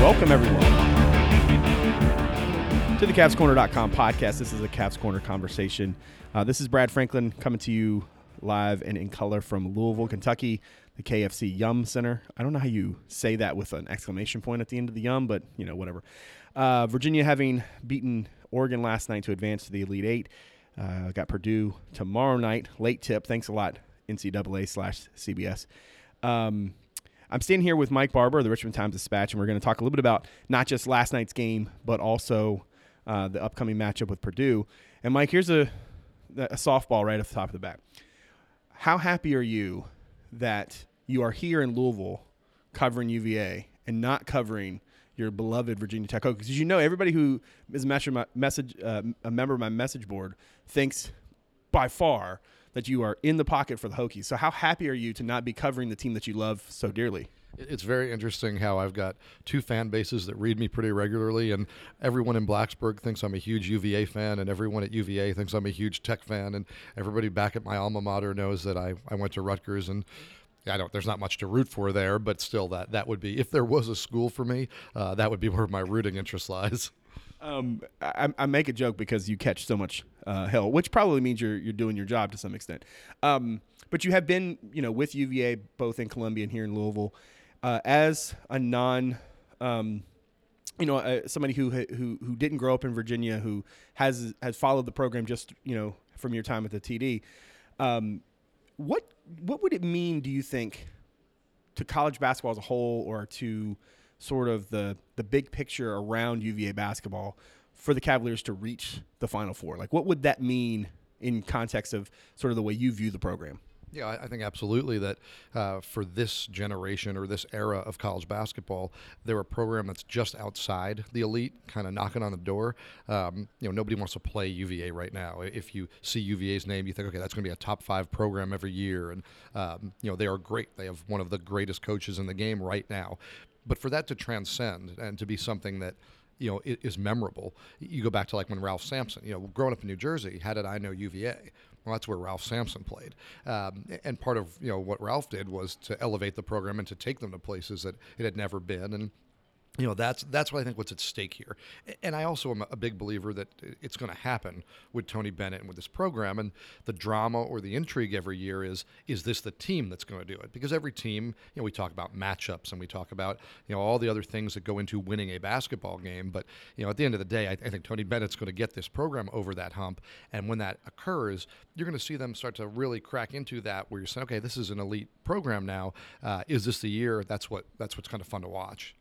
Welcome, everyone, to the CavsCorner.com podcast. This is a Cavs Corner conversation. Uh, this is Brad Franklin coming to you live and in color from Louisville, Kentucky, the KFC Yum Center. I don't know how you say that with an exclamation point at the end of the Yum, but you know, whatever. Uh, Virginia having beaten Oregon last night to advance to the Elite Eight. Uh, got Purdue tomorrow night. Late tip. Thanks a lot, NCAA slash CBS. Um, I'm standing here with Mike Barber the Richmond Times Dispatch, and we're going to talk a little bit about not just last night's game, but also uh, the upcoming matchup with Purdue. And Mike, here's a, a softball right off the top of the bat. How happy are you that you are here in Louisville covering UVA and not covering your beloved Virginia Tech? Because you know everybody who is a message uh, a member of my message board thinks by far that you are in the pocket for the Hokies. So how happy are you to not be covering the team that you love so dearly? It's very interesting how I've got two fan bases that read me pretty regularly, and everyone in Blacksburg thinks I'm a huge UVA fan, and everyone at UVA thinks I'm a huge Tech fan, and everybody back at my alma mater knows that I, I went to Rutgers and. I don't. There's not much to root for there, but still, that that would be if there was a school for me, uh, that would be where my rooting interest lies. Um, I, I, make a joke because you catch so much uh, hell, which probably means you're you're doing your job to some extent. Um, but you have been, you know, with UVA both in Columbia and here in Louisville, uh, as a non, um, you know, uh, somebody who who who didn't grow up in Virginia, who has has followed the program just you know from your time at the TD. Um, what what would it mean? Do you think to college basketball as a whole, or to sort of the the big picture around UVA basketball for the Cavaliers to reach the Final Four? Like, what would that mean in context of sort of the way you view the program? Yeah, I think absolutely that uh, for this generation or this era of college basketball, they're a program that's just outside the elite, kind of knocking on the door. Um, you know, nobody wants to play UVA right now. If you see UVA's name, you think, okay, that's going to be a top five program every year, and um, you know they are great. They have one of the greatest coaches in the game right now. But for that to transcend and to be something that you know is memorable, you go back to like when Ralph Sampson. You know, growing up in New Jersey, how did I know UVA? Well, that's where Ralph Sampson played, um, and part of you know what Ralph did was to elevate the program and to take them to places that it had never been, and you know that's that's what I think what's at stake here, and I also am a big believer that it's going to happen with Tony Bennett and with this program, and the drama or the intrigue every year is is this the team that's going to do it? Because every team, you know, we talk about matchups and we talk about you know all the other things that go into winning a basketball game, but you know at the end of the day, I, I think Tony Bennett's going to get this program over that hump, and when that occurs, you're going to see them start to really crack into that where you're saying, okay, this is an elite program now. Uh, is this the year? That's what that's what's kind of fun to watch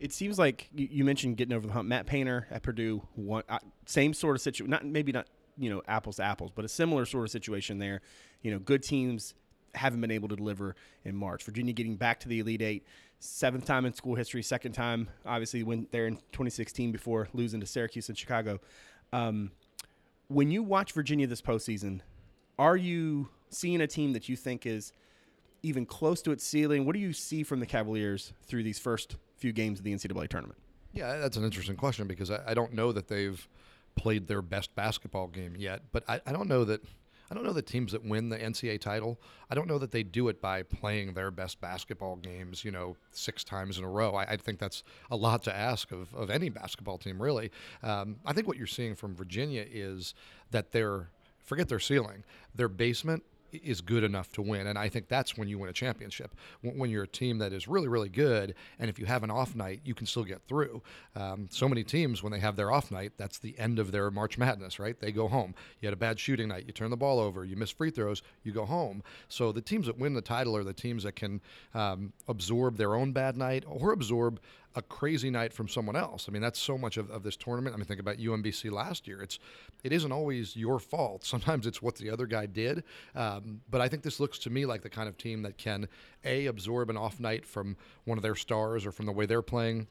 it seems like you, mentioned getting over the hump. Matt Painter at Purdue, one, uh, same sort of situation. Not maybe not you know apples to apples, but a similar sort of situation there. You know, good teams haven't been able to deliver in March. Virginia getting back to the Elite Eight, seventh time in school history, second time obviously went there in 2016 before losing to Syracuse and Chicago. Um, when you watch Virginia this postseason, are you seeing a team that you think is even close to its ceiling? What do you see from the Cavaliers through these first few games of the NCAA tournament? Yeah, that's an interesting question because I, I don't know that they've played their best basketball game yet, but I, I don't know that. I don't know the teams that win the NCAA title. I don't know that they do it by playing their best basketball games, you know, six times in a row. I, I think that's a lot to ask of, of any basketball team, really. Um, I think what you're seeing from Virginia is that they're, forget their ceiling, their basement is good enough to win. And I think that's when you win a championship. When you're a team that is really, really good, and if you have an off night, you can still get through. Um, so many teams, when they have their off night, that's the end of their March Madness, right? They go home. You had a bad shooting night, you turn the ball over, you miss free throws, you go home. So the teams that win the title are the teams that can um, absorb their own bad night or absorb a crazy night from someone else. I mean, that's so much of, of this tournament. I mean, think about UMBC last year. It's it isn't always your fault. Sometimes it's what the other guy did. Um, but I think this looks to me like the kind of team that can a absorb an off night from one of their stars or from the way they're playing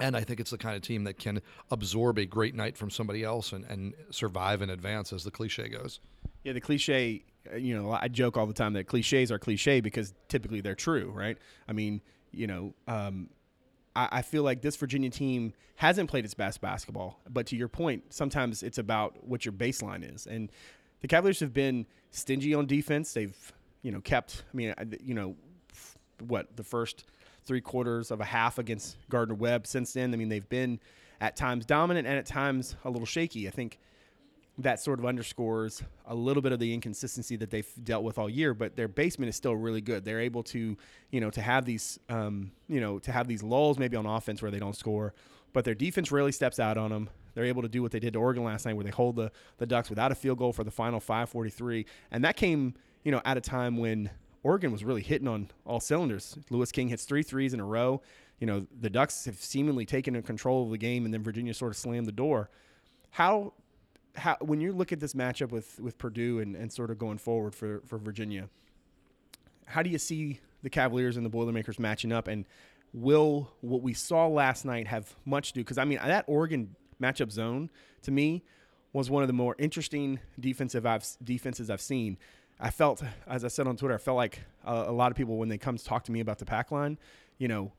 And I think it's the kind of team that can absorb a great night from somebody else and, and survive in advance, as the cliche goes. Yeah, the cliche, uh, you know, I joke all the time that cliches are cliche because typically they're true, right? I mean, you know, um, I, I, feel like this Virginia team hasn't played its best basketball. But to your point, sometimes it's about what your baseline is. And the Cavaliers have been stingy on defense. They've, you know, kept, I mean, you know, what, the first three quarters of a half against Gardner Webb since then. I mean, they've been at times dominant and at times a little shaky. I think that sort of underscores a little bit of the inconsistency that they've dealt with all year. But their basement is still really good. They're able to, you know, to have these, um, you know, to have these lulls maybe on offense where they don't score, but their defense really steps out on them. They're able to do what they did to Oregon last night, where they hold the the Ducks without a field goal for the final 5:43, and that came, you know, at a time when Oregon was really hitting on all cylinders. Louis King hits three threes in a row. You know, the Ducks have seemingly taken control of the game, and then Virginia sort of slammed the door. How how when you look at this matchup with with Purdue and, and sort of going forward for for Virginia, how do you see the Cavaliers and the Boilermakers matching up, and will what we saw last night have much to do? Because I mean that Oregon matchup zone to me was one of the more interesting defensive I've defenses I've seen. I felt, as I said on Twitter, I felt like a, a lot of people when they come to talk to me about the pack line, you know,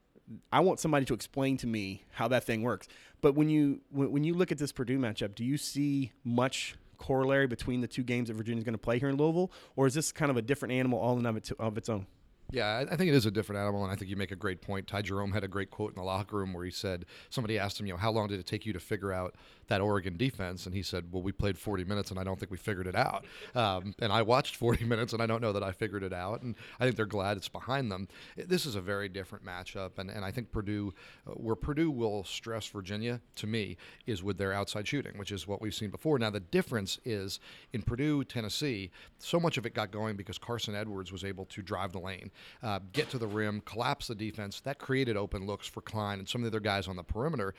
I want somebody to explain to me how that thing works. But when you when, you look at this Purdue matchup, do you see much corollary between the two games that Virginia's going to play here in Louisville, or is this kind of a different animal all in of, it, of its own? Yeah, I think it is a different animal, and I think you make a great point. Ty Jerome had a great quote in the locker room where he said, somebody asked him, you know, how long did it take you to figure out that Oregon defense? And he said, well, we played 40 minutes, and I don't think we figured it out. Um, and I watched 40 minutes, and I don't know that I figured it out. And I think they're glad it's behind them. This is a very different matchup, and, and I think Purdue, uh, where Purdue will stress Virginia, to me, is with their outside shooting, which is what we've seen before. Now, the difference is in Purdue, Tennessee, so much of it got going because Carson Edwards was able to drive the lane, uh, get to the rim, collapse the defense. That created open looks for Cline and some of the other guys on the perimeter.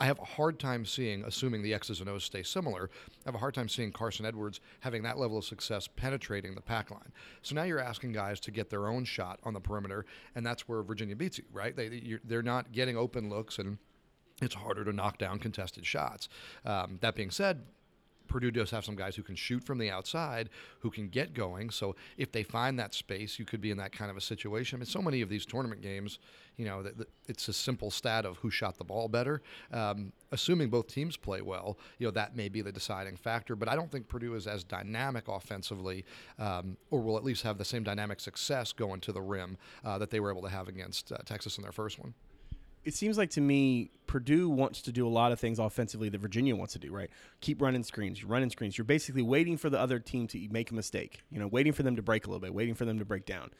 I have a hard time seeing, assuming the X's and O's stay similar, I have a hard time seeing Carson Edwards having that level of success penetrating the pack line. So now you're asking guys to get their own shot on the perimeter, and that's where Virginia beats you, right? They, they're not getting open looks and it's harder to knock down contested shots. Um, that being said, Purdue does have some guys who can shoot from the outside, who can get going. So if they find that space, you could be in that kind of a situation. I mean, so many of these tournament games, you know, it's a simple stat of who shot the ball better. Um, assuming both teams play well, you know, that may be the deciding factor. But I don't think Purdue is as dynamic offensively, um, or will at least have the same dynamic success going to the rim uh, that they were able to have against uh, Texas in their first one it seems like to me Purdue wants to do a lot of things offensively that Virginia wants to do, right? Keep running screens, running screens. You're basically waiting for the other team to make a mistake, you know, waiting for them to break a little bit, waiting for them to break down.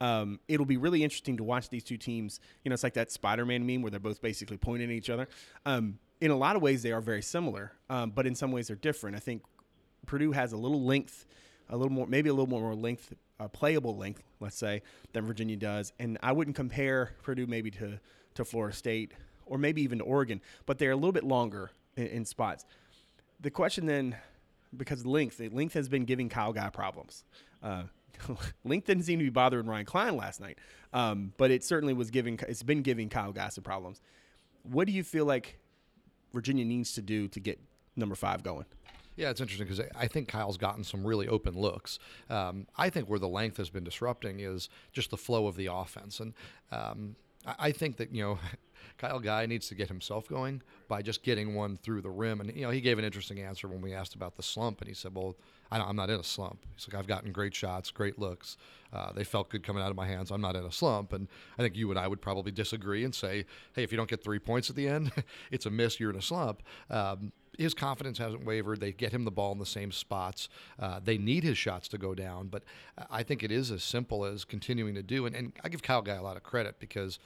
Um, it'll be really interesting to watch these two teams. You know, it's like that Spider-Man meme where they're both basically pointing at each other. Um, in a lot of ways, they are very similar, um, but in some ways, they're different. I think Purdue has a little length, a little more, maybe a little more length, uh, playable length, let's say, than Virginia does. And I wouldn't compare Purdue maybe to to Florida State or maybe even to Oregon, but they're a little bit longer in, in spots. The question then, because length, length has been giving Kyle Guy problems. Uh, length didn't seem to be bothering Ryan Cline last night, um, but it certainly was giving. It's been giving Kyle Guy some problems. What do you feel like Virginia needs to do to get number five going? Yeah, it's interesting because I think Kyle's gotten some really open looks. Um, I think where the length has been disrupting is just the flow of the offense, and um, I think that you know Kyle Guy needs to get himself going by just getting one through the rim. And you know he gave an interesting answer when we asked about the slump, and he said, "Well, I'm not in a slump." He's like, "I've gotten great shots, great looks. Uh, they felt good coming out of my hands. I'm not in a slump." And I think you and I would probably disagree and say, "Hey, if you don't get three points at the end, it's a miss. You're in a slump." Um, his confidence hasn't wavered. They get him the ball in the same spots. Uh, they need his shots to go down, but I think it is as simple as continuing to do. And, and I give Kyle Guy a lot of credit because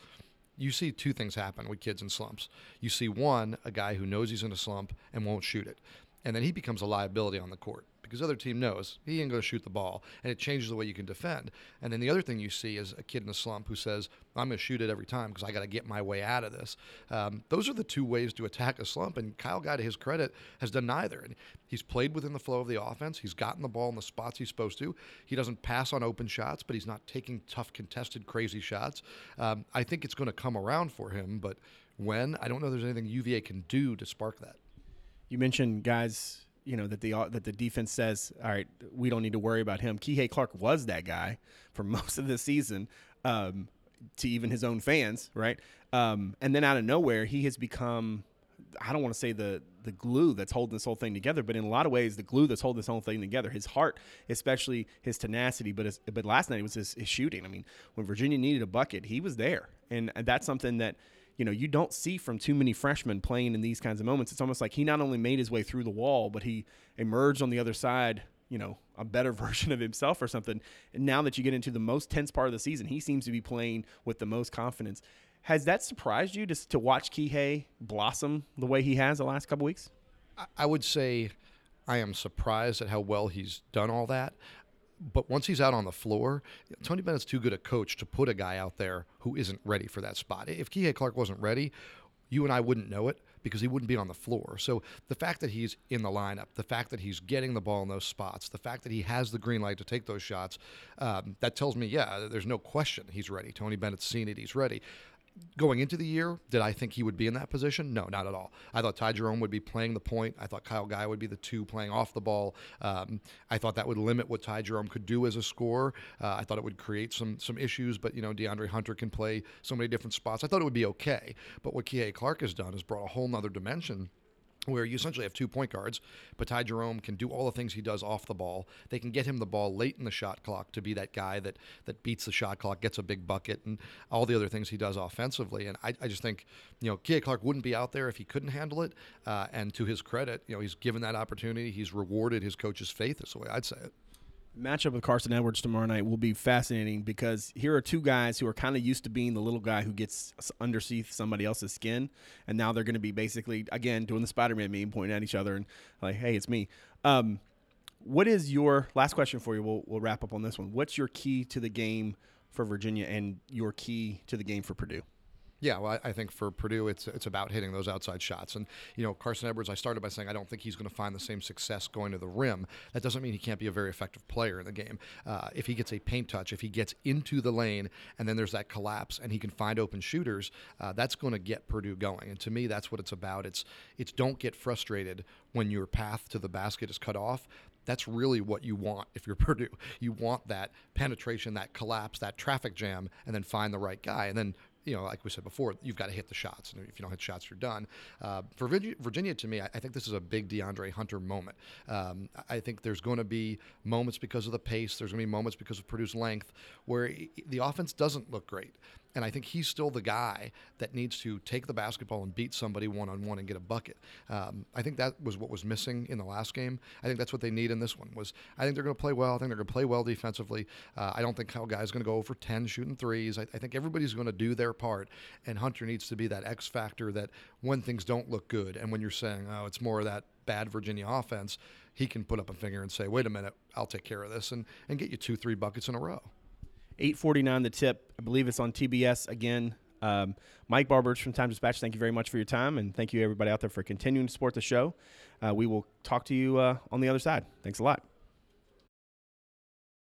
you see two things happen with kids in slumps. You see one, a guy who knows he's in a slump and won't shoot it, and then he becomes a liability on the court because the other team knows he ain't going to shoot the ball, and it changes the way you can defend. And then the other thing you see is a kid in a slump who says, "I'm going to shoot it every time because I got to get my way out of this." Um, those are the two ways to attack a slump, and Kyle Guy, to his credit, has done neither. And he's played within the flow of the offense. He's gotten the ball in the spots he's supposed to. He doesn't pass on open shots, but he's not taking tough, contested, crazy shots. Um, I think it's going to come around for him, but when. I don't know there's anything UVA can do to spark that. You mentioned guys, you know that the that the defense says, all right, we don't need to worry about him. Kihei Clark was that guy for most of the season, um, to even his own fans, right? Um, and then out of nowhere, he has become. I don't want to say the the glue that's holding this whole thing together, but in a lot of ways, the glue that's holding this whole thing together. His heart, especially his tenacity, but his, but last night it was his, his shooting. I mean, when Virginia needed a bucket, he was there, and that's something that you know you don't see from too many freshmen playing in these kinds of moments. It's almost like he not only made his way through the wall, but he emerged on the other side. You know, a better version of himself or something. And now that you get into the most tense part of the season, he seems to be playing with the most confidence. Has that surprised you just to watch Kihei blossom the way he has the last couple weeks? I would say I am surprised at how well he's done all that. But once he's out on the floor, Tony Bennett's too good a coach to put a guy out there who isn't ready for that spot. If Kihei Clark wasn't ready, you and I wouldn't know it because he wouldn't be on the floor. So the fact that he's in the lineup, the fact that he's getting the ball in those spots, the fact that he has the green light to take those shots, um, that tells me, yeah, there's no question he's ready. Tony Bennett's seen it, he's ready going into the year, did I think he would be in that position? No, not at all. I thought Ty Jerome would be playing the point. I thought Kyle Guy would be the two playing off the ball. Um, I thought that would limit what Ty Jerome could do as a scorer. Uh, I thought it would create some some issues, but you know DeAndre Hunter can play so many different spots. I thought it would be okay. But what Kihei Clark has done is brought a whole nother dimension where you essentially have two point guards, but Ty Jerome can do all the things he does off the ball. They can get him the ball late in the shot clock to be that guy that that beats the shot clock, gets a big bucket, and all the other things he does offensively. And I, I just think, you know, Kihei Clark wouldn't be out there if he couldn't handle it. Uh, and to his credit, you know, he's given that opportunity. He's rewarded his coach's faith. That's the way I'd say it matchup with Carson Edwards tomorrow night will be fascinating because here are two guys who are kind of used to being the little guy who gets underneath somebody else's skin, and now they're going to be basically again doing the Spider-Man meme, pointing at each other and like, "Hey, it's me." Um, what is your last question for you? We'll we'll wrap up on this one. What's your key to the game for Virginia and your key to the game for Purdue? Yeah, well, I think for Purdue, it's it's about hitting those outside shots. And you know, Carson Edwards, I started by saying I don't think he's going to find the same success going to the rim. That doesn't mean he can't be a very effective player in the game. Uh, if he gets a paint touch, if he gets into the lane, and then there's that collapse, and he can find open shooters, uh, that's going to get Purdue going. And to me, that's what it's about. It's it's don't get frustrated when your path to the basket is cut off that's really what you want if you're Purdue. You want that penetration, that collapse, that traffic jam, and then find the right guy. And then you know, like we said before, you've got to hit the shots. And if you don't hit shots, you're done. Uh, for Virginia, to me, I, think this is a big DeAndre Hunter moment. Um, I think there's going to be moments because of the pace. There's going to be moments because of Purdue's length where the offense doesn't look great. And I think he's still the guy that needs to take the basketball and beat somebody one on one and get a bucket. Um, I think that was what was missing in the last game. I think that's what they need in this one. Was I think they're going to play well. I think they're going to play well defensively. Uh, I don't think Kyle Guy's going to go over ten shooting threes. I, I think everybody's going to do their part, and Hunter needs to be that X factor that when things don't look good and when you're saying, oh, it's more of that bad Virginia offense, he can put up a finger and say, wait a minute, I'll take care of this and, and get you two, three buckets in a row. 849 the tip. I believe it's on TBS again. Um, Mike Barbers from Time Dispatch, thank you very much for your time. And thank you, everybody out there, for continuing to support the show. Uh, we will talk to you uh, on the other side. Thanks a lot.